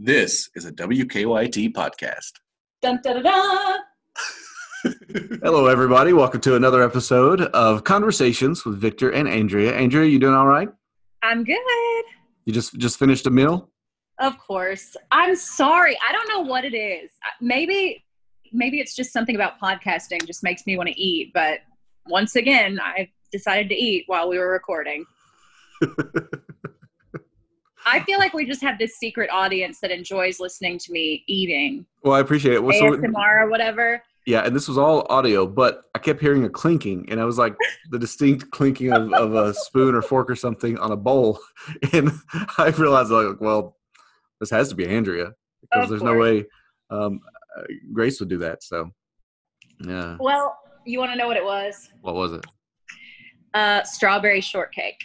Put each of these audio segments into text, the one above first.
This is a WKYT podcast. Dun, da, da, da. Hello, everybody. Welcome to another episode of Conversations with Victor and Andrea. Andrea, you doing all right? I'm good. You just just finished a meal? Of course. I'm sorry. I don't know what it is. Maybe maybe it's just something about podcasting just makes me want to eat, but once again, I decided to eat while we were recording. I feel like we just have this secret audience that enjoys listening to me eating. Well, I appreciate it. Well, so- or whatever. yeah, and this was all audio, but I kept hearing a clinking, and I was like the distinct clinking of, of a spoon or fork or something on a bowl, and I realized like, well, this has to be Andrea because Of there's no way um, uh, Grace would do that. So, yeah, Well, you want to know what it was? what was it? Uh, strawberry shortcake.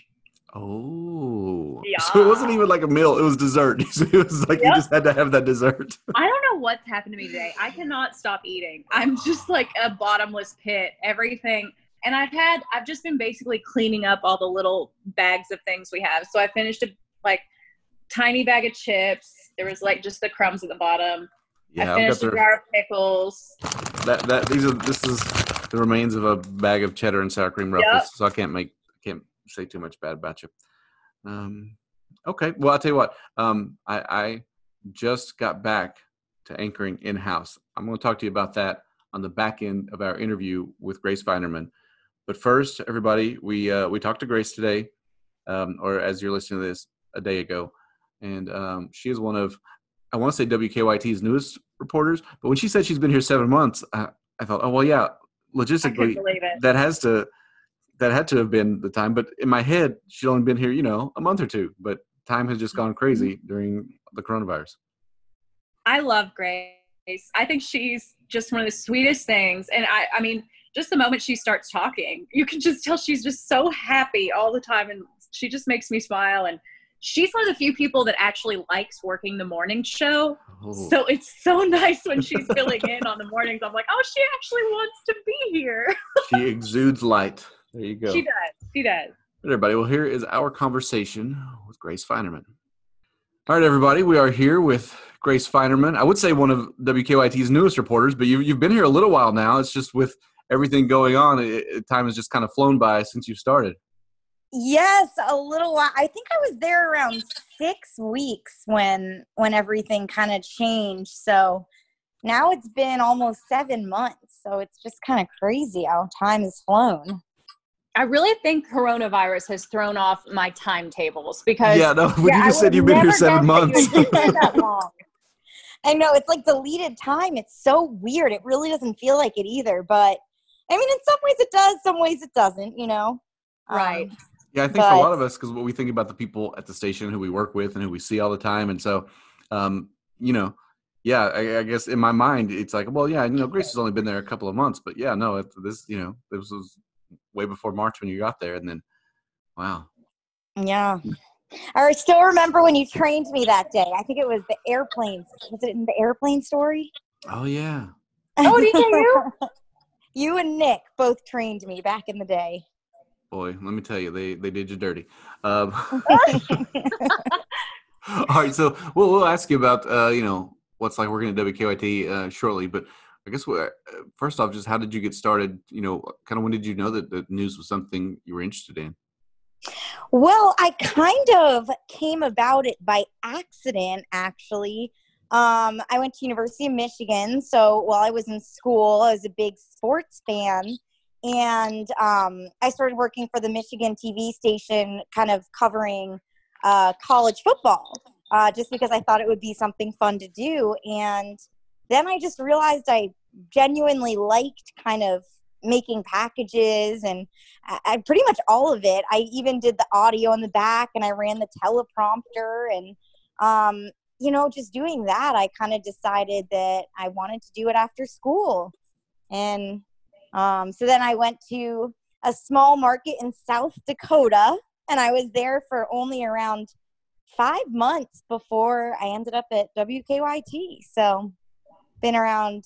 Oh, Yeah. so it wasn't even like a meal; it was dessert. it was like you just had to have that dessert. I don't know what's happened to me today. I cannot stop eating. I'm just like a bottomless pit. Everything. And I've had, I've just been basically cleaning up all the little bags of things we have. So I finished a like tiny bag of chips. There was like just the crumbs at the bottom. Yeah, I finished a jar of pickles. that that these are this is the remains of a bag of cheddar and sour cream ruffles, Yep. so I can't make can't say too much bad about you. Um, okay, well I'll tell you what. Um, I, I just got back to anchoring in house. I'm going to talk to you about that on the back end of our interview with Grace Feinerman. But first, everybody, we uh, we talked to Grace today, um, or as you're listening to this, a day ago, and um, she is one of I want to say WKYT's newest reporters. But when she said she's been here seven months, I, I thought, oh well, yeah, logistically that has to that had to have been the time. But in my head, she'd only been here, you know, a month or two. But time has just gone crazy mm-hmm. during the coronavirus. I love Grace. I think she's just one of the sweetest things. And I, I mean, just the moment she starts talking, you can just tell she's just so happy all the time. And she just makes me smile. And she's one of the few people that actually likes working the morning show. Oh. So it's so nice when she's filling in on the mornings. I'm like, oh, she actually wants to be here. she exudes light. There you go. She does. She does. All right, everybody. Well, here is our conversation with Grace Feinerman. All right, everybody. We are here with Grace Feinerman. I would say one of WKYT's newest reporters, but you, you've been here a little while now. It's just with everything going on, it, it- time has just kind of flown by since you started. Yes, a little while. I think I was there around six weeks when when everything kind of changed. So now it's been almost seven months. So it's just kind of crazy how time has flown. I really think coronavirus has thrown off my timetables because Yeah, no, when Yeah, you I just said you've been here seven months. you would be there that long. I know it's like deleted time. It's so weird. It really doesn't feel like it either. But I mean, in some ways it does. Some ways it doesn't. You know. Right. Um, Yeah, I think for a lot of us, because what we think about the people at the station who we work with and who we see all the time, and so, um, you know, yeah, I, I guess in my mind, it's like, well, yeah, you know, Grace has only been there a couple of months, but yeah, no, it, this, you know, this was way before March when you got there, and then, wow, Yeah. I still remember when you trained me that day. I think it was the airplanes. Was it in the airplane story? oh yeah, Oh, did you? you and Nick both trained me back in the day. boy, let me tell you, they they did you dirty. Um, all right, so we'll we'll ask you about uh, you know what's like working at WKYT uh, shortly, but I guess what, first off, just how did you get started? You know, kind of when did you know that the news was something you were interested in? Well, I kind of came about it by accident, actually. Um, I went to University of Michigan, so while I was in school, I was a big sports fan, and um, I started working for the Michigan TV station, kind of covering uh, college football, uh, just because I thought it would be something fun to do. And then I just realized I genuinely liked kind of making packages and I, I pretty much all of it. I even did the audio in the back and I ran the teleprompter and um, you know, just doing that, I kind of decided that I wanted to do it after school. And um, so then I went to a small market in South Dakota and I was there for only around five months before I ended up at WKYT. So been around,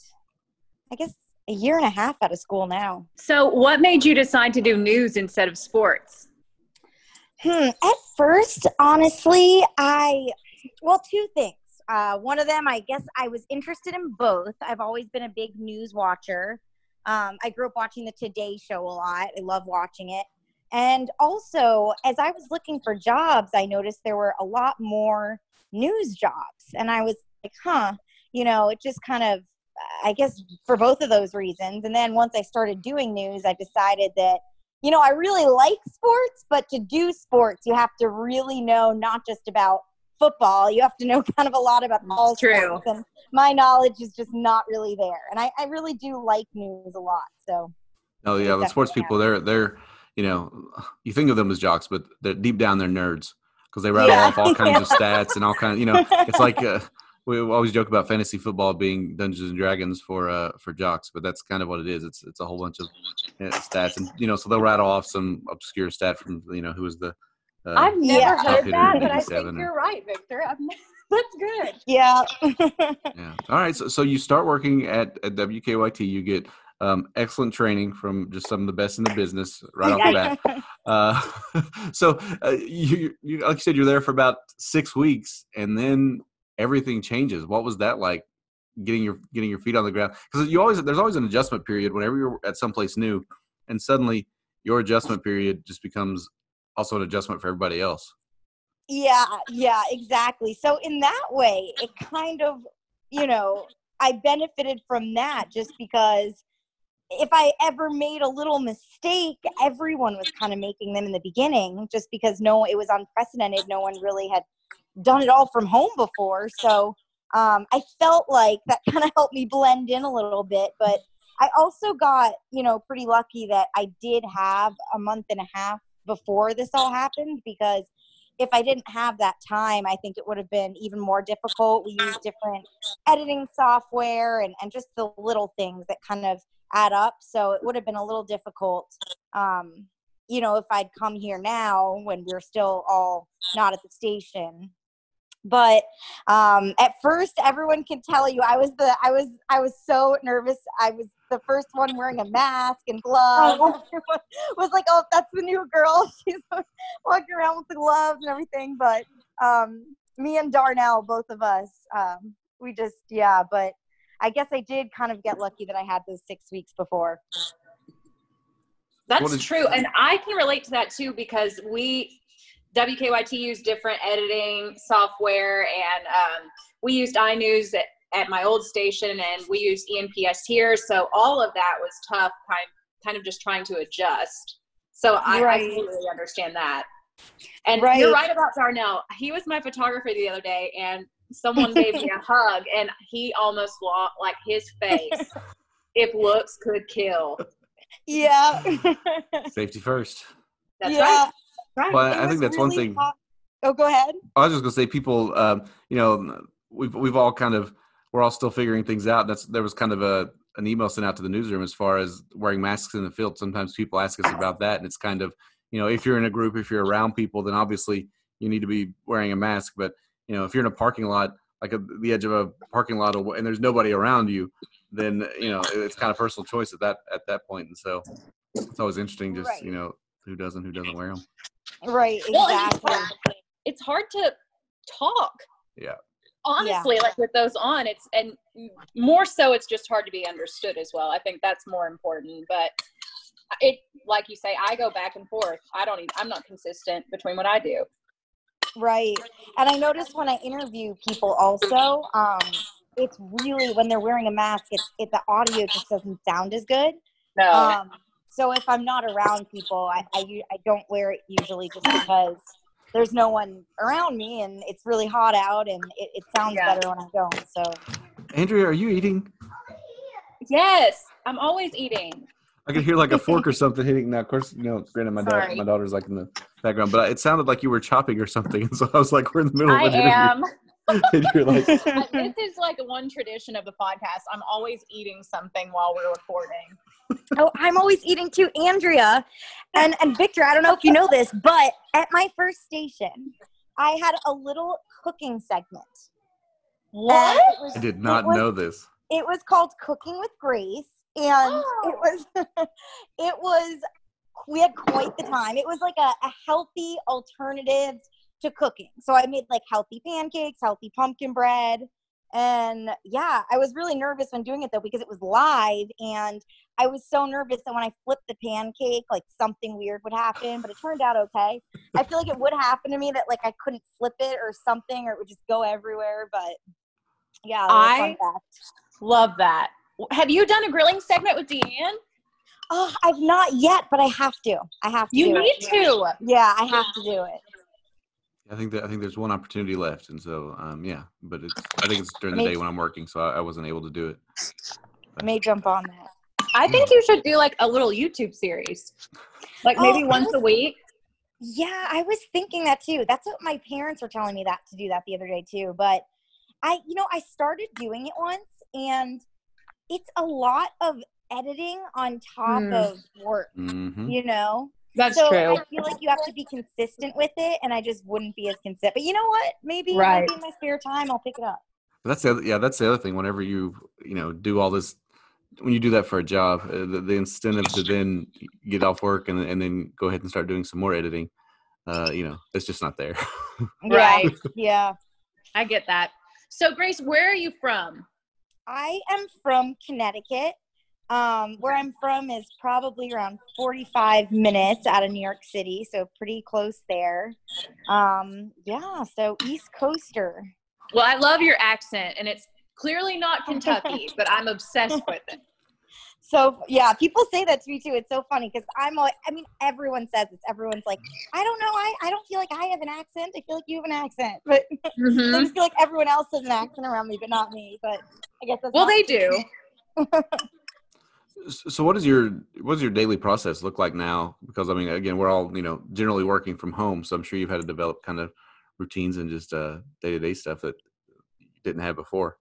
I guess, a year and a half out of school now. So, what made you decide to do news instead of sports? Hmm. At first, honestly, I well, two things. Uh, one of them, I guess, I was interested in both. I've always been a big news watcher. Um, I grew up watching the Today Show a lot. I love watching it. And also, as I was looking for jobs, I noticed there were a lot more news jobs. And I was like, huh, you know, it just kind of, I guess, for both of those reasons. And then once I started doing news, I decided that, you know, I really like sports, but to do sports, you have to really know not just about football. You have to know kind of a lot about all True. sports. And my knowledge is just not really there. And I, I really do like news a lot. So Oh yeah, the sports people they're they're you know you think of them as jocks, but they're deep down they're nerds because they rattle Yeah. off all kinds of stats and all kinds. You know, it's like uh, we always joke about fantasy football being Dungeons and Dragons for uh for jocks, but that's kind of what it is. It's it's a whole bunch of uh, stats, and you know, so they'll rattle off some obscure stat from you know who was the. Uh, I've never heard that, but I think or- you're right, Victor. I've ne- that's good. yeah. yeah. All right. So, so you start working at, at WKYT. You get um, excellent training from just some of the best in the business right off the bat. Uh, so uh, you, you, like you said, you're there for about six weeks, and then everything changes. What was that like? Getting your getting your feet on the ground because you always there's always an adjustment period whenever you're at someplace new, and suddenly your adjustment period just becomes also an adjustment for everybody else. Yeah, yeah, exactly. So in that way, it kind of, you know, I benefited from that just because if I ever made a little mistake, everyone was kind of making them in the beginning just because no it was unprecedented. No one really had done it all from home before. So um, I felt like that kind of helped me blend in a little bit. But I also got, you know, pretty lucky that I did have a month and a half before this all happened because if I didn't have that time, I think it would have been even more difficult. We use different editing software and, and just the little things that kind of add up. So it would have been a little difficult, um, you know, if I'd come here now when we're still all not at the station. But um, at first, everyone can tell you I was the I was I was so nervous. I was the first one wearing a mask and gloves. Oh. Everyone was like, "Oh, that's the new girl. She's walking around with the gloves and everything." But um, me and Darnell, both of us, um, we just yeah. But I guess I did kind of get lucky that I had those six weeks before. That's is- true. And I can relate to that too because we, WKYT used different editing software and um, we used iNews at, at my old station and we used ENPS here. So all of that was tough, kind, kind of just trying to adjust. So I, I Right. totally understand that. And Right. you're right about Darnell. He was my photographer the other day and someone gave me a hug and he almost lost like his face. if looks could kill. Yeah. Safety first. That's yeah. right. Right. Well, It I think that's one thing. Oh, go ahead. I was just gonna say, people, um, you know, we've we've all kind of we're all still figuring things out. That's there was kind of a an email sent out to the newsroom as far as wearing masks in the field. Sometimes people ask us about that, and it's kind of you know if you're in a group, if you're around people, then obviously you need to be wearing a mask. But you know if you're in a parking lot, like at the edge of a parking lot, and there's nobody around you, then you know it's kind of personal choice at that at that point. And so it's always interesting, just Right. you know who doesn't who doesn't wear them. Right. Well, it's Exactly. hard- it's hard to talk. Yeah. Honestly, like with those on, it's and more so, it's just hard to be understood as well. I think that's more important. But it, like you say, I go back and forth. I don't. Even, I'm not consistent between what I do. Right. And I notice when I interview people also, um, it's really when they're wearing a mask, it's it the audio just doesn't sound as good. No. Um, so if I'm not around people, I I don't wear it usually just because there's no one around me and it's really hot out and it, it sounds Yeah. better when I don't. So Andrea, are you eating? yes, I'm always eating. I could hear like a fork or something hitting. Now, of course, you know, granted, my daughter, my daughter's like in the background, but it sounded like you were chopping or something. And so I was like, we're in the middle of I an interview. am. and you're like, this is like one tradition of the podcast. I'm always eating something while we're recording. oh, I'm always eating too, Andrea and and Victor. I don't know if you know this, but at my first station, I had a little cooking segment. What? was- I did not was- know this. it was called Cooking with Grace, and it oh. was it was we had quite the time. It was like a, a healthy alternative to cooking. So I made like healthy pancakes, healthy pumpkin bread. And yeah, I was really nervous when doing it though because it was live and I was so nervous that when I flipped the pancake, like something weird would happen, but it turned out okay. I feel like it would happen to me that like I couldn't flip it or something or it would just go everywhere, but yeah, that was a fun I- Love that. Have you done a grilling segment with Deanne? Oh, I've not yet, but I have to. I have to. You need it. to. Yeah, I have to do it. I think that I think there's one opportunity left, and so um, yeah. But it's I think it's during the Me day when I'm working, so I, I wasn't able to do it. I may jump on that. I think you should do like a little YouTube series, like Oh, maybe I once a week. Yeah, I was thinking that too. That's what my parents were telling me that to do that the other day too. But I, you know, I started doing it once and it's a lot of editing on top Hmm. of work, hmm you know? That's so true. I feel like you have to be consistent with it and I just wouldn't be as consistent. But you know what? Maybe, Right. maybe in my spare time I'll pick it up. That's the other, yeah. That's the other thing. Whenever you you know do all this, when you do that for a job, uh, the, the incentive to then get off work and and then go ahead and start doing some more editing, uh, you know, it's just not there. Right. Yeah. yeah. I get that. So Grace, where are you from? I am from Connecticut. Um, where I'm from is probably around 45 minutes out of New York City, so pretty close there. Um, yeah, so East Coaster. Well, I love your accent, and it's clearly not Kentucky, but I'm obsessed with it. So yeah, people say that to me too. It's so funny because I'm always, I mean, everyone says this. Everyone's like, I don't know, I, I don't feel like I have an accent. I feel like you have an accent, but I Mhm. just feel like everyone else has an accent around me, but not me. But I guess that's Well, they do. So what does your what does your daily process look like now? Because I mean, again, we're all you know generally working from home, so I'm sure you've had to develop kind of routines and just uh, day to day stuff that you didn't have before.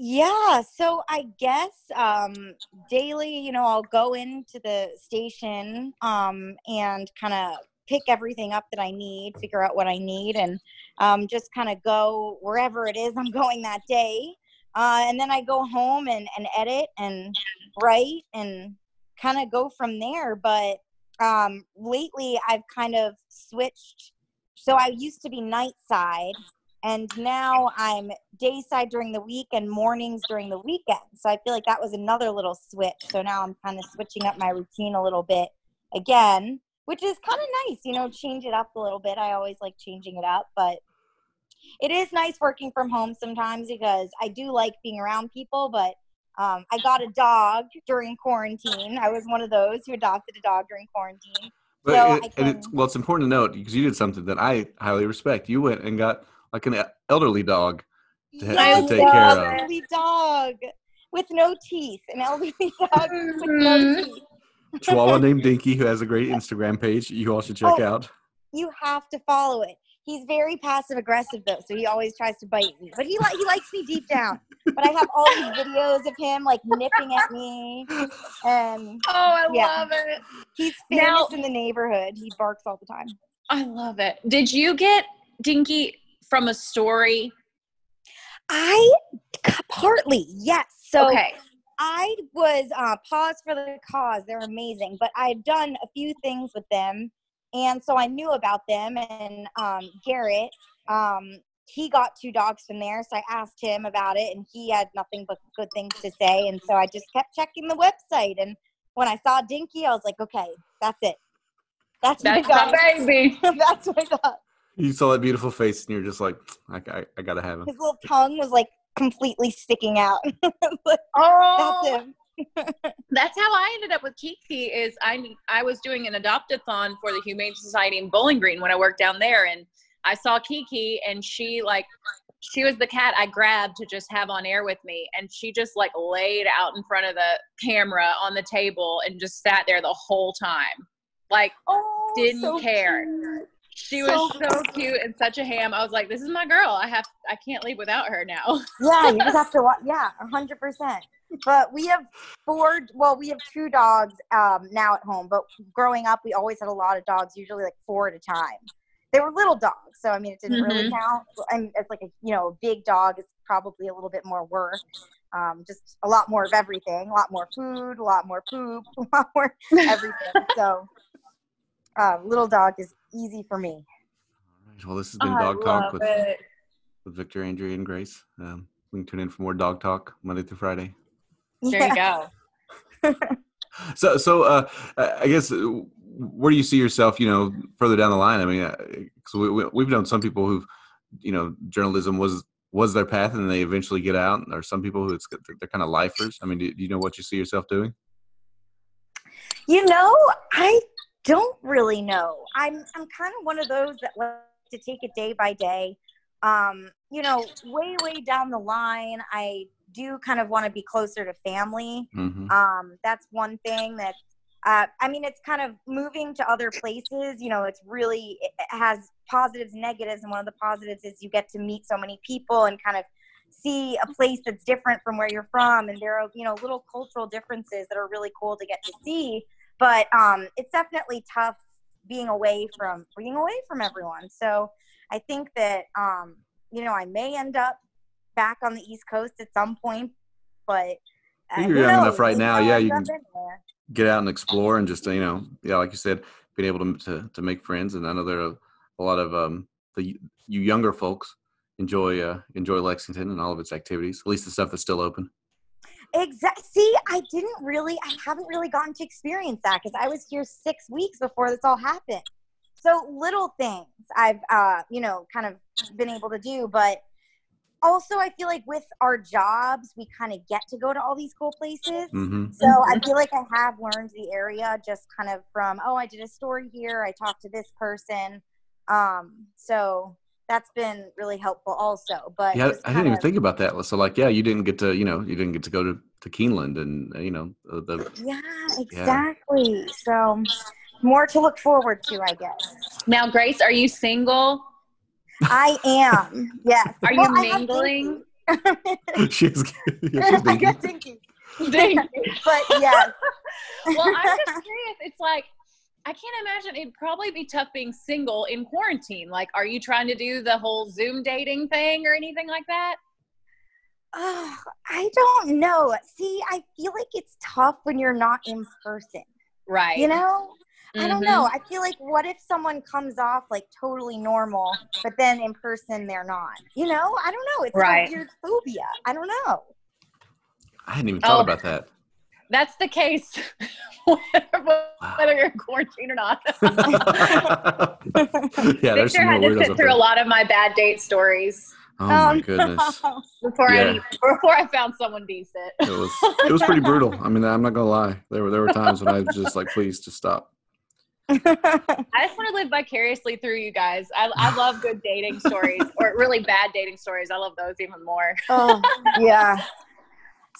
Yeah, so I guess um, daily, you know, I'll go into the station um, and kind of pick everything up that I need, figure out what I need, and um, just kind of go wherever it is I'm going that day. Uh, and then I go home and, and edit and write and kind of go from there. But um, lately, I've kind of switched. So I used to be night side, and now I'm day side during the week and mornings during the weekend. So I feel like that was another little switch. So now I'm kind of switching up my routine a little bit again, which is kind of nice, you know, change it up a little bit. I always like changing it up, but it is nice working from home sometimes because I do like being around people, but um, I got a dog during quarantine. I was one of those who adopted a dog during quarantine. But So it, I and it's well, it's important to note because you did something that I highly respect. You went and got like an elderly dog. To have- to take an care of. elderly dog with no teeth. An elderly dog with no Mhm. teeth. Chihuahua named Dinky, who has a great Instagram page. You all should check Oh. out. You have to follow it. He's very passive aggressive though, so he always tries to bite me. But he li- he likes me deep down. But I have all these videos of him like nipping at me, and Oh, I Yeah. love it. he's famous Now- in the neighborhood. He barks all the time. I love it. Did you get Dinky from a story? I partly yes. So okay. I was uh, Pause for the Cause. They're amazing, but I've done a few things with them, and so I knew about them. And um, Garrett, um, he got two dogs from there, so I asked him about it, and he had nothing but good things to say. And so I just kept checking the website, and when I saw Dinky, I was like, okay, that's it. That's my That's dog. baby. that's my dog. You saw that beautiful face, and you're just like, I, I, I gotta have him. His little tongue was like completely sticking out. Like, Oh, that's him. That's how I ended up with Kiki. Is I I was doing an adopt-a-thon for the Humane Society in Bowling Green when I worked down there, and I saw Kiki, and she like she was the cat I grabbed to just have on air with me, and she just like laid out in front of the camera on the table and just sat there the whole time, like Oh, Didn't so care. cute. she So was so cute and such a ham. I was like, this is my girl. I have I can't leave without her now. Yeah, you just have to watch. Yeah, a hundred percent. But we have four. Well, we have two dogs um, now at home. But growing up, we always had a lot of dogs. Usually, like four at a time. They were little dogs, so I mean, it didn't really count. And it's like a you know, a big dog is probably a little bit more work. Um, just a lot more of everything. A lot more food. A lot more poop. A lot more everything. so, uh, little dog is easy for me. All right. Well, this has been I Dog Talk with, with Victor, Andrea, and Grace. Um, we can tune in for more Dog Talk Monday through Friday. There you go. So, so uh, I guess uh, where do you see yourself? You know, further down the line. I mean, uh, we, we've known some people who've, you know, journalism was was their path, and they eventually get out. Or some people who it's they're kind of lifers. I mean, do, do you know what you see yourself doing? You know, I don't really know. I'm I'm kind of one of those that like to take it day by day. Um, you know, way way down the line, I do kind of want to be closer to family. Mm-hmm. Um, that's one thing that uh, I mean, it's kind of moving to other places. You know, it's really it it has positives and negatives, and one of the positives is you get to meet so many people and kind of see a place that's different from where you're from, and there are you know little cultural differences that are really cool to get to see. But um, it's definitely tough being away from being away from everyone. So I think that um, you know I may end up back on the East Coast at some point, but uh, You're young enough right now, yeah, you can- Get out and explore, and just uh, you know, yeah, like you said, being able to to, to make friends. And I know there are a lot of um, the you younger folks enjoy uh, enjoy Lexington and all of its activities. At least the stuff that's still open. Exactly. See, I didn't really, I haven't really gotten to experience that because I was here six weeks before this all happened. So little things I've, uh, you know, kind of been able to do, but also I feel like with our jobs, we kind of get to go to all these cool places. Mm-hmm. So I feel like I have learned the area just kind of from, oh, I did a story here. I talked to this person. Um, so that's been really helpful also. But Yeah, I didn't kind even of- think about that. So, like, yeah, you didn't get to, you know, you didn't get to go to to Keeneland, and uh, you know, the, the Yeah, exactly. So more to look forward to, I guess. Now, Grace, are you single? I am. Yes. Are you Well, I have mingling? thinking. she's yeah, she's I got thinking. Dang. But yes. well, I'm just curious. It's like I can't imagine it'd probably be tough being single in quarantine. Like, are you trying to do the whole Zoom dating thing or anything like that? Oh, I don't know. See, I feel like it's tough when you're not in person. Right. You know? I don't Mhm. know. I feel like what if someone comes off like totally normal, but then in person they're not? You know? I don't know. It's Right. like a weird phobia. I don't know. I hadn't even thought Oh. about that. That's the case, whether you're in quarantine or not. yeah, there's Victor some had to sit through there. a lot of my bad date stories Oh my Um, goodness, before Yeah. I before I found someone decent. it was it was pretty brutal. I mean, I'm not gonna lie. There were there were times when I was just like, please, just stop. I just want to live vicariously through you guys. I, I love good dating stories or really bad dating stories. I love those even more. oh, yeah.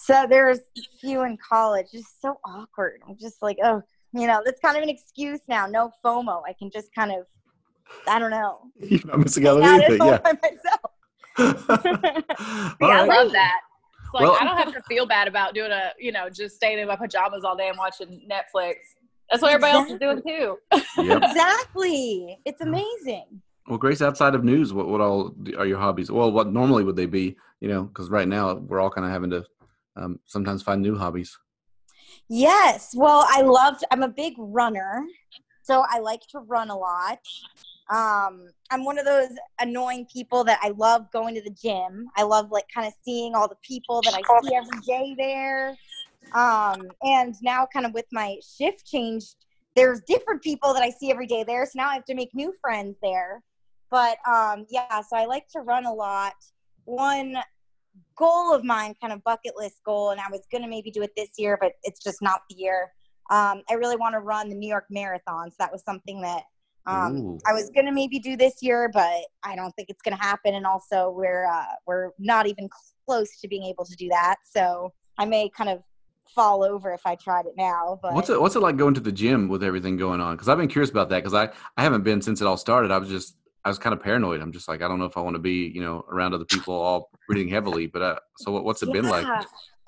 So there's a few in college, just so awkward. I'm just like, oh, you know, that's kind of an excuse now. No FOMO. I can just kind of, I don't know. You're not missing out on hang out at anything. Yeah. by myself. All Yeah, I right. love that. It's like Well- I don't have to feel bad about doing a, you know, just staying in my pajamas all day and watching Netflix. That's what everybody else is doing too. Yep. Exactly. It's amazing. Well, Grace, outside of news, what what all are your hobbies? Well, what normally would they be? You know, because right now we're all kind of having to um, sometimes find new hobbies. Yes. Well, I loved, I'm a big runner. So I like to run a lot. Um, I'm one of those annoying people that I love going to the gym. I love like kind of seeing all the people that I see every day there. Um, and now kind of with my shift changed, there's different people that I see every day there. So now I have to make new friends there. But um, yeah, so I like to run a lot. One goal of mine, kind of bucket list goal, and I was gonna maybe do it this year, but it's just not the year. Um, I really want to run the New York Marathon, so that was something that um. I was gonna maybe do this year, but I don't think it's gonna happen. And also, we're uh, we're not even close to being able to do that, so I may kind of fall over if I tried it now. But What's it What's it like going to the gym with everything going on? Because I've been curious about that. Because I I haven't been since it all started. I was just I was kind of paranoid. I'm just like I don't know if I want to be you know around other people all breathing heavily. But uh, so what, what's it been like?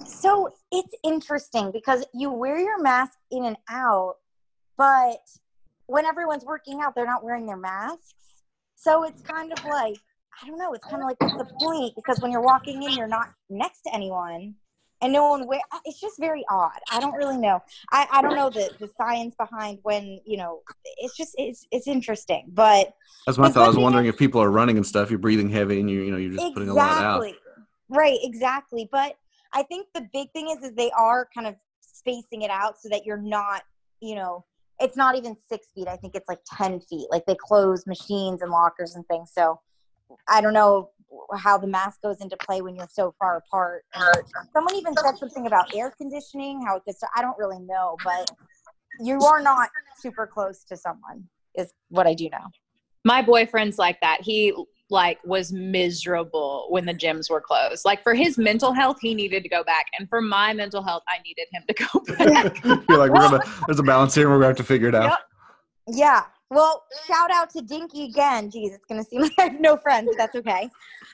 So it's interesting because you wear your mask in and out, but when everyone's working out, they're not wearing their masks. So it's kind of like, I don't know, it's kind of like, what's the point? Because when you're walking in, you're not next to anyone. And no one wear. It's just very odd. I don't really know. I, I don't know the, the science behind when you know. It's just it's it's interesting, but That's my thought. I was wondering if people are running and stuff. You're breathing heavy, and you you know you're just putting a lot out. right, exactly. But I think the big thing is is they are kind of spacing it out so that you're not you know it's not even six feet. I think it's like ten feet. Like they close machines and lockers and things. So I don't know how the mask goes into play when you're so far apart. And someone even said something about air conditioning, how it gets. I don't really know, but you are not super close to someone. Is what I do know. My boyfriend's like that. He like was miserable when the gyms were closed. Like for his mental health, he needed to go back, and for my mental health, I needed him to go back. You're like, we're gonna, there's a balance here, and we're gonna have to figure it out. Yep. Yeah. Well, shout out to Dinky again. Jeez, it's gonna seem like I have no friends, but that's okay.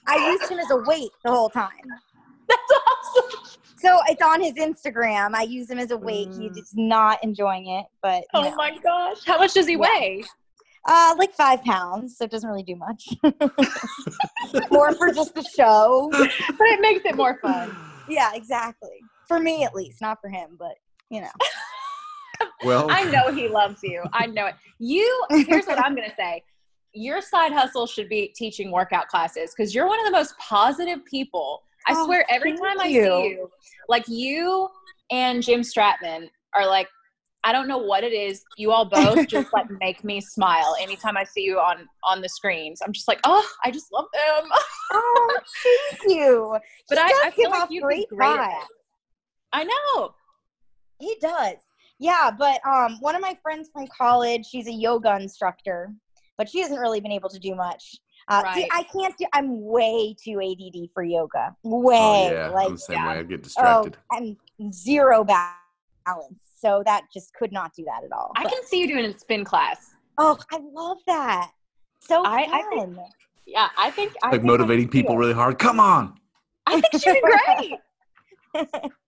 I used him as a weight the whole time. That's awesome. So it's on his Instagram. I use him as a weight. He's just not enjoying it, but Oh know. my gosh. How much does he Yeah. weigh? uh, like five pounds, so it doesn't really do much. More for just the show. But it makes it more fun. Yeah, exactly. For me, at least, not for him, but you know. Well, I know he loves you. I know it. You, here's what I'm going to say. Your side hustle should be teaching workout classes because you're one of the most positive people. I Oh, swear, every thank time I see you, like you and Jim Stratman are like, I don't know what it is. You all both just like make me smile anytime I see you on on the screens. I'm just like, oh, I just love them. Oh, thank you. But He I- does I feel give like off you'd be great great at vibes. it. I know. He does. Yeah, but um, one of my friends from college, she's a yoga instructor, but she hasn't really been able to do much. Uh, see, I can't do. I'm way too ADD for yoga. Way, oh, yeah, like I'm the same yeah. way. I get oh, distracted. I'm zero balance. So that just could not do that at all. I But- can see you doing a spin class. oh, I love that. So I- fun. I think- Yeah, I think I like think motivating could people it. really hard. Come on, I think she'd be great.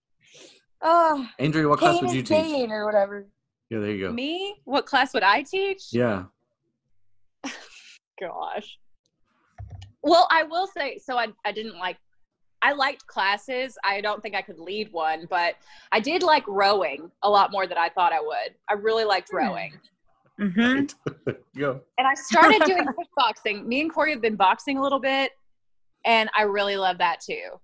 oh, Andrea. What class would you teach? gain or whatever. Yeah, there you go. Me? What class would I teach? Yeah. Gosh. Well, I will say so. I I didn't like. I liked classes. I don't think I could lead one, but I did like rowing a lot more than I thought I would. I really liked Hmm. rowing. Mm-hmm. go. And I started doing kickboxing. Me and Corey have been boxing a little bit, and I really love that too.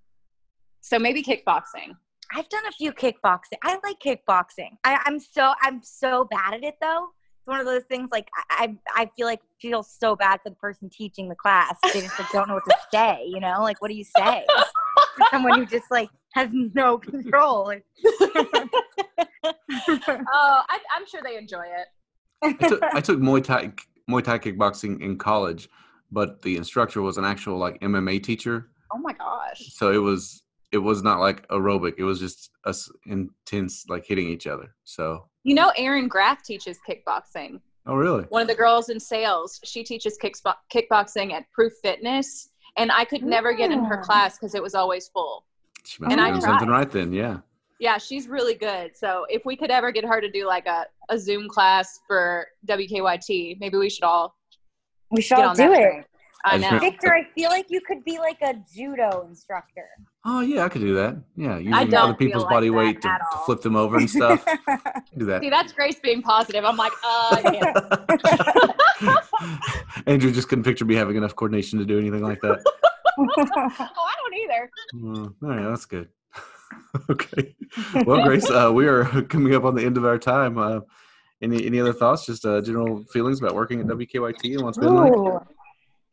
So maybe kickboxing. I've done a few kickboxing. I like kickboxing. I, I'm so I'm so bad at it though. It's one of those things like I I I feel like feel so bad for the person teaching the class. They just like, don't know what to say. You know, like what do you say? to someone who just like has no control. Oh, I, I'm sure they enjoy it. I took, I took Muay Thai Muay Thai kickboxing in college, but the instructor was an actual like MMA teacher. Oh my gosh. So it was it was not like aerobic. It was just us intense like hitting each other. So You know, Aaron Graff teaches kickboxing. oh really? one of the girls in sales she teaches kickbo- kickboxing at proof fitness and i could never get in her Mm. class because it was always full She must And be I doing tried. something right then. Yeah. yeah she's really good so if we could ever get her to do like a, a zoom class for wkyt maybe we should all we should get all on do that it. train. I I know Victor, I feel like you could be like a judo instructor. Oh yeah, I could do that. Yeah, using don't other people's like body weight to, to all. flip them over and stuff. do that. see that's grace being positive i'm like uh yeah. Andrea just couldn't picture me having enough coordination to do anything like that. oh i don't either Uh, all right, that's good. okay. Well, Grace, uh, we are coming up on the end of our time. Uh, any any other thoughts? Just uh, general feelings about working at WKYT and what's been like?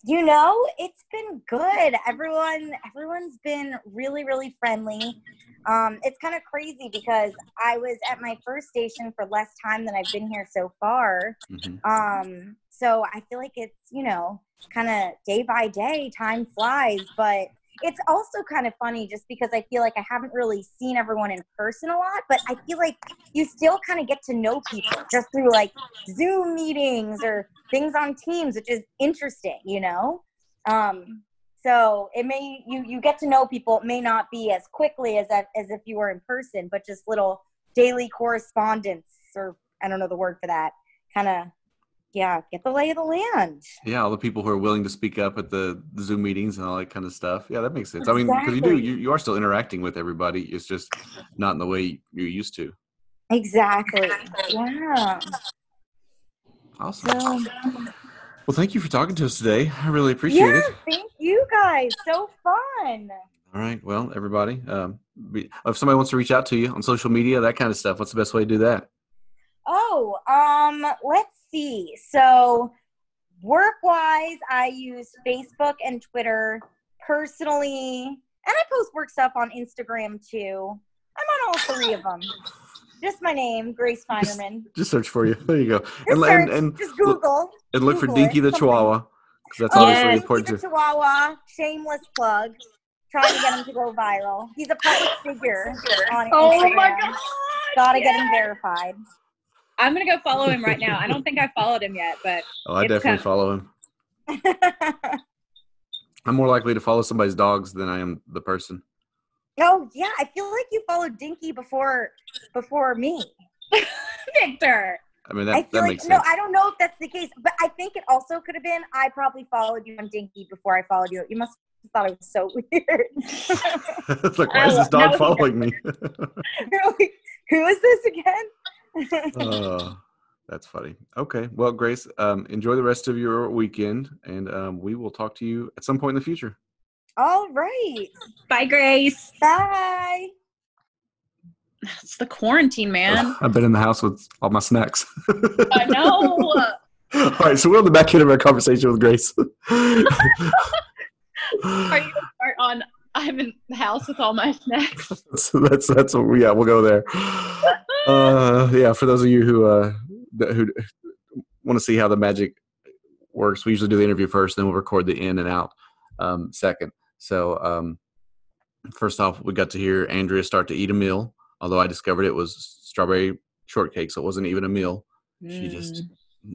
You know, it's been good. Everyone, everyone's been really, really friendly. Um, it's kind of crazy because I was at my first station for less time than I've been here so far. Mhm. Um, so I feel like it's, you know, kind of day by day, time flies, but it's also kind of funny just because I feel like I haven't really seen everyone in person a lot, but I feel like you still kind of get to know people just through like Zoom meetings or things on Teams, which is interesting, you know? Um, so it may you you get to know people. It may not be as quickly as as if you were in person, but just little daily correspondence or I don't know the word for that kind of yeah, get the lay of the land. Yeah, all the people who are willing to speak up at the, the Zoom meetings and all that kind of stuff. Yeah, that makes sense. I mean, because you do, you, you are still interacting with everybody. It's just not in the way you're used to. Exactly. Yeah. Awesome. So, Well, thank you for talking to us today. I really appreciate yeah, it. thank you guys. So fun. All right. Well, everybody, um, if somebody wants to reach out to you on social media, that kind of stuff, what's the best way to do that? Oh, um, let's see. So, work wise, I use Facebook and Twitter personally, and I post work stuff on Instagram too. I'm on all three of them. Just my name, Grace Finerman. Just search for you. There you go. Just, And, search, and, and, just look- Google. and look for Google it, Dinky the something. Chihuahua because that's Oh, obviously Dinky important the to. Chihuahua, shameless plug. Trying to get him to go viral. He's a public figure on Oh my god! Gotta get him verified. I'm gonna go follow him right now. I don't think I followed him yet, but Oh, I definitely kind- follow him. I'm more likely to follow somebody's dogs than I am the person. oh yeah, I feel like you followed Dinky before before me. Victor. I mean, I that, feel that like makes no. I don't know if that's the case, but I think it also could have been I probably followed you on Dinky before I followed you. You must have thought it was so weird. it's like, why I is this dog following me? You're like, Who is this again? Oh, that's funny. Okay. Well, Grace, um, enjoy the rest of your weekend, and um, we will talk to you at some point in the future. All right. Bye, Grace. Bye. It's the quarantine, man. I've been in the house with all my snacks. I know. all right, so we're on the back end of our conversation with Grace. Are you gonna start on? I'm in the house with all my snacks. so that's that's what we, yeah we'll go there uh yeah for those of you who uh who want to see how the magic works we usually do the interview first then we'll record the in and out um second so um first off we got to hear andrea start to eat a meal although i discovered it was strawberry shortcake so it wasn't even a meal she just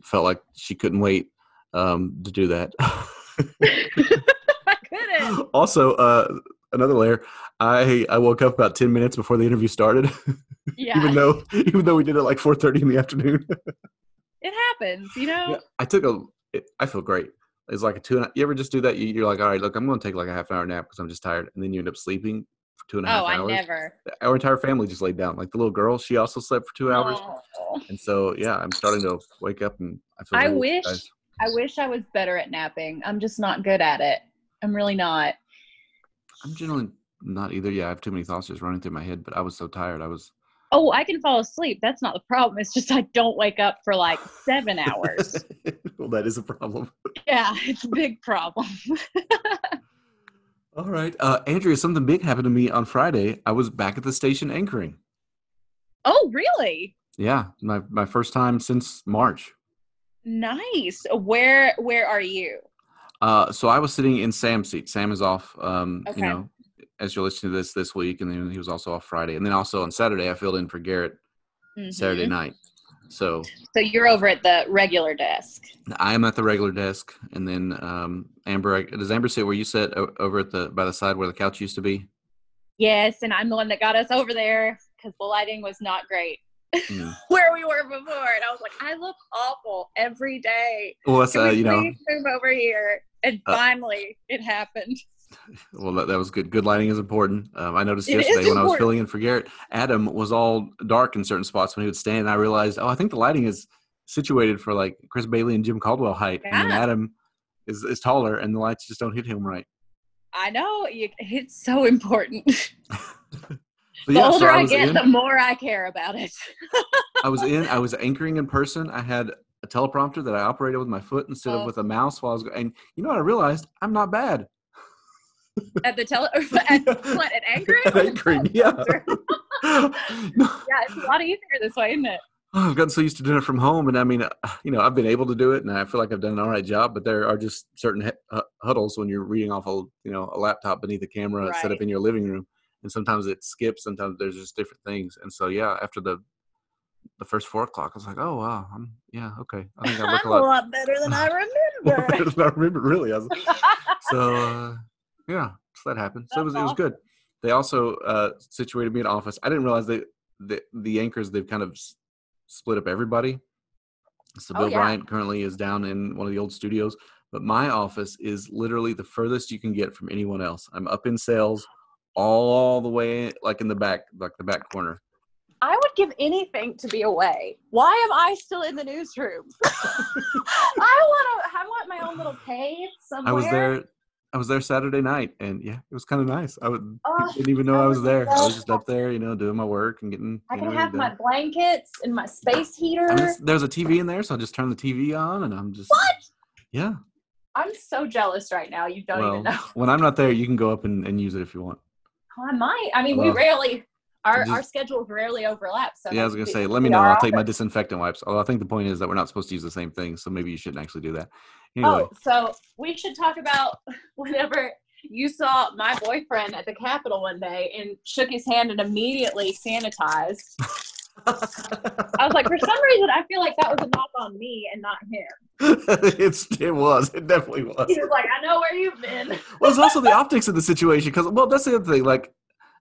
felt like she couldn't wait um to do that. also uh another layer i i woke up about 10 minutes before the interview started Yeah, even though even though we did it like 4:30 in the afternoon. it happens. You know. yeah, I took a. It, I feel great. It's like a two. And a, you ever just do that? You, you're like, all right, look, I'm going to take like a half an hour nap because I'm just tired, and then you end up sleeping for two and a half Oh, I hours. never. Our entire family just laid down. Like the little girl, she also slept for two hours, Oh. and so yeah, I'm starting to wake up and I feel. I wish. I wish I was better at napping. I'm just not good at it. I'm really not. I'm generally not either. Yeah, I have too many thoughts just running through my head, but I was so tired. I was. Oh, I can fall asleep. That's not the problem. It's just I don't wake up for like seven hours. well, that is a problem. yeah, it's a big problem. All right, uh, Andrea, something big happened to me on Friday. I was back at the station anchoring. oh, really? Yeah, my my first time since March. Nice. Where where are you? Uh, so I was sitting in Sam's seat. Sam is off. Um, Okay. you know, as you're listening to this this week, and then he was also off Friday, and then also on Saturday I filled in for Garrett Saturday Mhm. night. So So you're over at the regular desk. I am at the regular desk, and then um, Amber. Does Amber sit where you sit over at the by the side where the couch used to be? Yes, and I'm the one that got us over there because the lighting was not great Mm. where we were before. And I was like, I look awful every day. Well, that's uh, we you know. move over here? And Uh, finally, it happened. Well, that, that was good. Good lighting is important. Um, I noticed It yesterday when I was filling in for Garrett, Adam was all dark in certain spots when he would stand. And I realized, oh, I think the lighting is situated for like Chris Bailey and Jim Caldwell height, and then Adam is, is taller, and the lights just don't hit him right. I know you, it's so important. So, the yeah, so older I, get, in. the more I care about it. I was in. I was anchoring in person. I had a teleprompter that I operated with my foot instead Oh. of with a mouse while I was. going. And you know what I realized? I'm not bad. at the tele, at what at anchoring? At anchoring, yeah. Yeah, it's a lot easier this way, isn't it? Oh, I've gotten so used to doing it from home, and I mean, you know, I've been able to do it, and I feel like I've done an all right job. But there are just certain hu- hu- huddles when you're reading off a, you know, a laptop beneath a camera set up in your living room, and sometimes it skips. Sometimes there's just different things, and so yeah, after the the first four o'clock, I was like, oh wow, I'm yeah, okay. I think I look a I'm a lot lot better than I remember. better than I remember. Really, I was, so uh, yeah, so that happened. So it was it was good. They also uh, situated me in office. I didn't realize they the the anchors they've kind of s- split up everybody. So Oh, Bill yeah. Bryant currently is down in one of the old studios, but my office is literally the furthest you can get from anyone else. I'm up in sales, all the way like in the back, like the back corner. I would give anything to be away. Why am I still in the newsroom? I want to. I want my own little cave somewhere. I was there. I was there Saturday night, and yeah, it was kind of nice. I would Oh, didn't even know I I was would there. I was just up there, you know, doing my work and getting. I can have my blankets and my space heater. It's- there's a TV in there, so I just turn the TV on, and I'm just. What? Yeah. I'm so jealous right now. You don't well, even know. when I'm not there, you can go up and, and use it if you want. Oh, I might. I mean, we rarely. Our, just- our schedules rarely overlap. So yeah, I was gonna say, let me know. I'll take my disinfectant wipes. Although I think the point is that we're not supposed to use the same thing, so maybe you shouldn't actually do that. Anyway, Oh, so we should talk about whenever you saw my boyfriend at the Capitol one day and shook his hand and immediately sanitized. I was like, for some reason, I feel like that was a knock on me and not him. it's it was. It definitely was. He was like, I know where you've been. well, it's also the optics of the situation because well, that's the other thing. Like,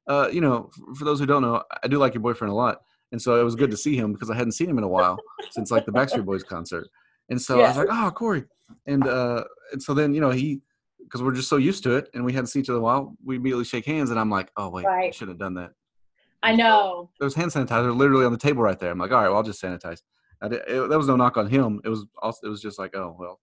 uh, you know, for those who don't know, I do like your boyfriend a lot, and so it was good to see him because I hadn't seen him in a while since like the Backstreet Boys concert, and so I was like, oh, Corey, and uh, and so then you know he. Because we're just so used to it, and we hadn't seen each other in a while, we immediately shake hands, and I'm like, "Oh wait, I should have done that." I know. There was hand sanitizer literally on the table right there. I'm like, "All right, well, I'll just sanitize." I did, it, that was no knock on him. It was also, it was just like, "Oh well."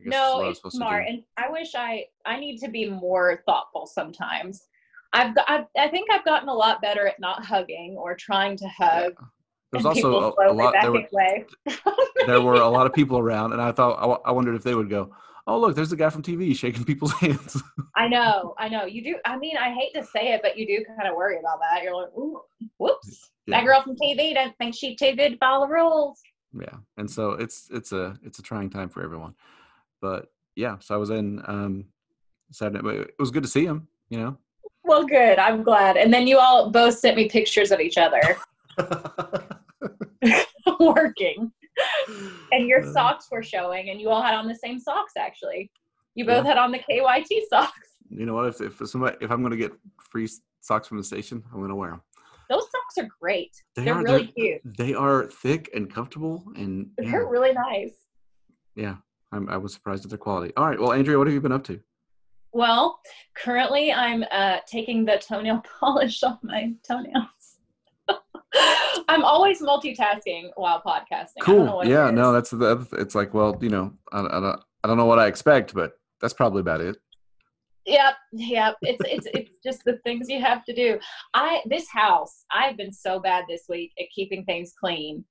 I guess No, what I was it's smart, and I wish I I need to be more thoughtful sometimes. I've got, I, I think I've gotten a lot better at not hugging or trying to hug. There's and also a, a lot. There were, there were a lot of people around, and I thought I, I wondered if they would go, "Oh, look, there's the guy from TV shaking people's hands." I know, I know. You do. I mean, I hate to say it, but you do kind of worry about that. You're like, Ooh, whoops, Yeah. that girl from TV doesn't think she's too good to follow the rules. yeah, and so it's it's a it's a trying time for everyone, but yeah. So I was in um, Saturday. But it was good to see him. You know. Well, good. I'm glad. And then you all both sent me pictures of each other working, and your Uh. socks were showing, and you all had on the same socks. Actually, you both had on the KYT socks. you know what? If if somebody if I'm gonna get free socks from the station, I'm gonna wear them. Those socks are great. They They're are really they're, cute. they are thick and comfortable, and yeah, They're really nice. yeah. I'm, I was surprised at their quality. All right, well, Andrea, what have you been up to? Well, currently I'm uh, taking the toenail polish off my toenails. I'm always multitasking while podcasting. I don't know Cool. Yeah. No, that's the. other th- It's like, well, you know, I, I don't. I don't know what I expect, but that's probably about it. Yep, yep. It's it's it's just the things you have to do. I this house, I've been so bad this week at keeping things clean.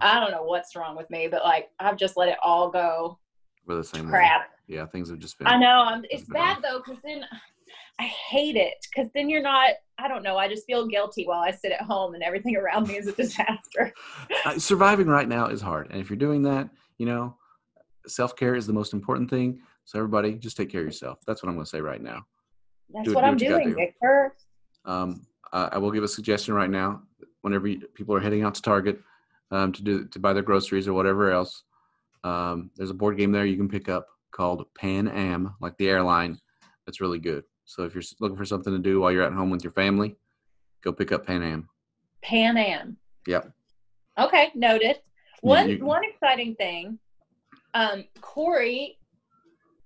I don't know what's wrong with me, but like I've just let it all go. We're the same way. Crap. Yeah, things have just been. I know. I'm, bad rough. though, because then I hate it. Because then you're not. I don't know. I just feel guilty while I sit at home and everything around me is a disaster. Uh, surviving right now is hard, and if you're doing that, you know, self care is the most important thing. So everybody, just take care of yourself. That's what I'm going to say right now. That's Do- what do I'm what doing, do. Victor. Um, I I will give a suggestion right now. Whenever you, people are heading out to Target um, to do to buy their groceries or whatever else, um, there's a board game there you can pick up called Pan Am, like the airline. That's really good. So if you're looking for something to do while you're at home with your family, go pick up Pan Am. Pan Am. Yep. Okay, noted. One you- one exciting thing, um, Corey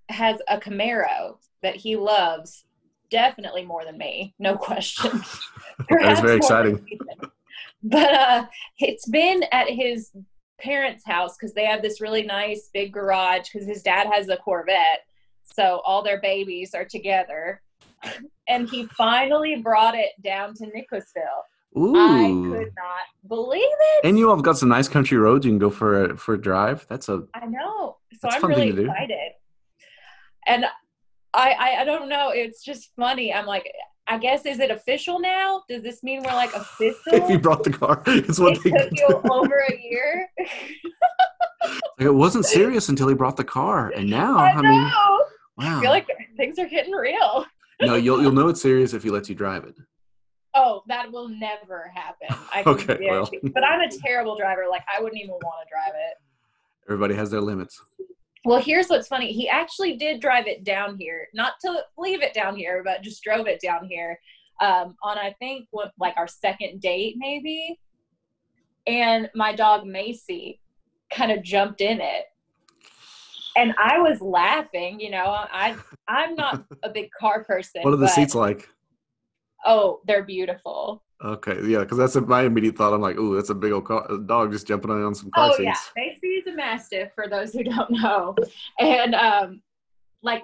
has a Camaro that he loves definitely more than me, no question. That is very exciting. But uh, it's been at his parents' house because they have this really nice big garage because his dad has a Corvette, so all their babies are together. And he finally brought it down to Nicholasville. Ooh. I could not believe it. And you all have got some nice country roads you can go for a for a drive. That's a I know. So I'm really excited. And I, I I don't know. It's just funny. I'm like, I guess is it official now? Does this mean we're like official? if you brought the car, it's what it they took you over a year. It wasn't serious until he brought the car, and now I I, know. mean, I wow. feel like things are getting real. no, you'll you'll know it's serious if he lets you drive it. Oh, that will never happen. I can Okay, well. But I'm a terrible driver. Like I wouldn't even want to drive it. Everybody has their limits. Well, here's what's funny. He actually did drive it down here, not to leave it down here, but just drove it down here um, on, I think, what, like our second date, maybe. And my dog Macy kind of jumped in it. And I was laughing, you know. I I'm not a big car person. What are the seats like? Oh, they're beautiful. Okay, yeah, because that's my immediate thought. I'm like, ooh, that's a big old car, dog just jumping on some car Oh seats. yeah, Macy is a mastiff for those who don't know, and um, like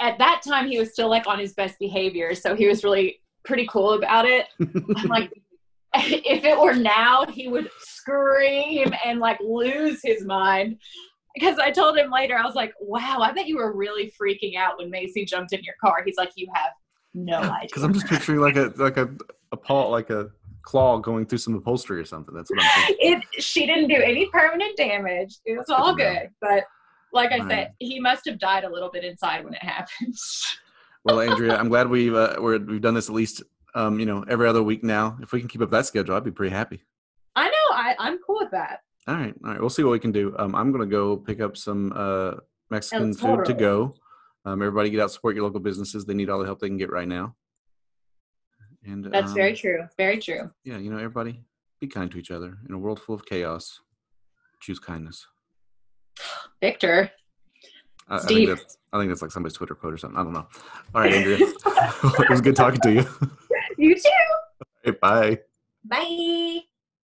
at that time he was still like on his best behavior, so he was really pretty cool about it. I'm like, if it were now, he would scream and like lose his mind. Because I told him later, I was like, "Wow, I bet you were really freaking out when Macy jumped in your car." He's like, "You have no idea." Because I'm just picturing like a like a a paw like a claw going through some upholstery or something. That's what I'm thinking. it she didn't do any permanent damage. It was all Good to know. good. But like I Right. said, he must have died a little bit inside when it happened. Well, Andrea, I'm glad we've uh, we're, we've done this at least um, you know every other week now. If we can keep up that schedule, I'd be pretty happy. I know, I, I'm cool with that. All right, all right. We'll see what we can do. Um, I'm gonna go pick up some uh, Mexican food to go. Um, everybody, get out support your local businesses. They need all the help they can get right now. And That's um, very true. Very true. Yeah, you know, everybody, be kind to each other. In a world full of chaos, choose kindness. Victor. I, I It's think that's I think that's like somebody's Twitter quote or something. I don't know. All right, Andrea, it was good talking to you. you too. Hey, bye. Bye.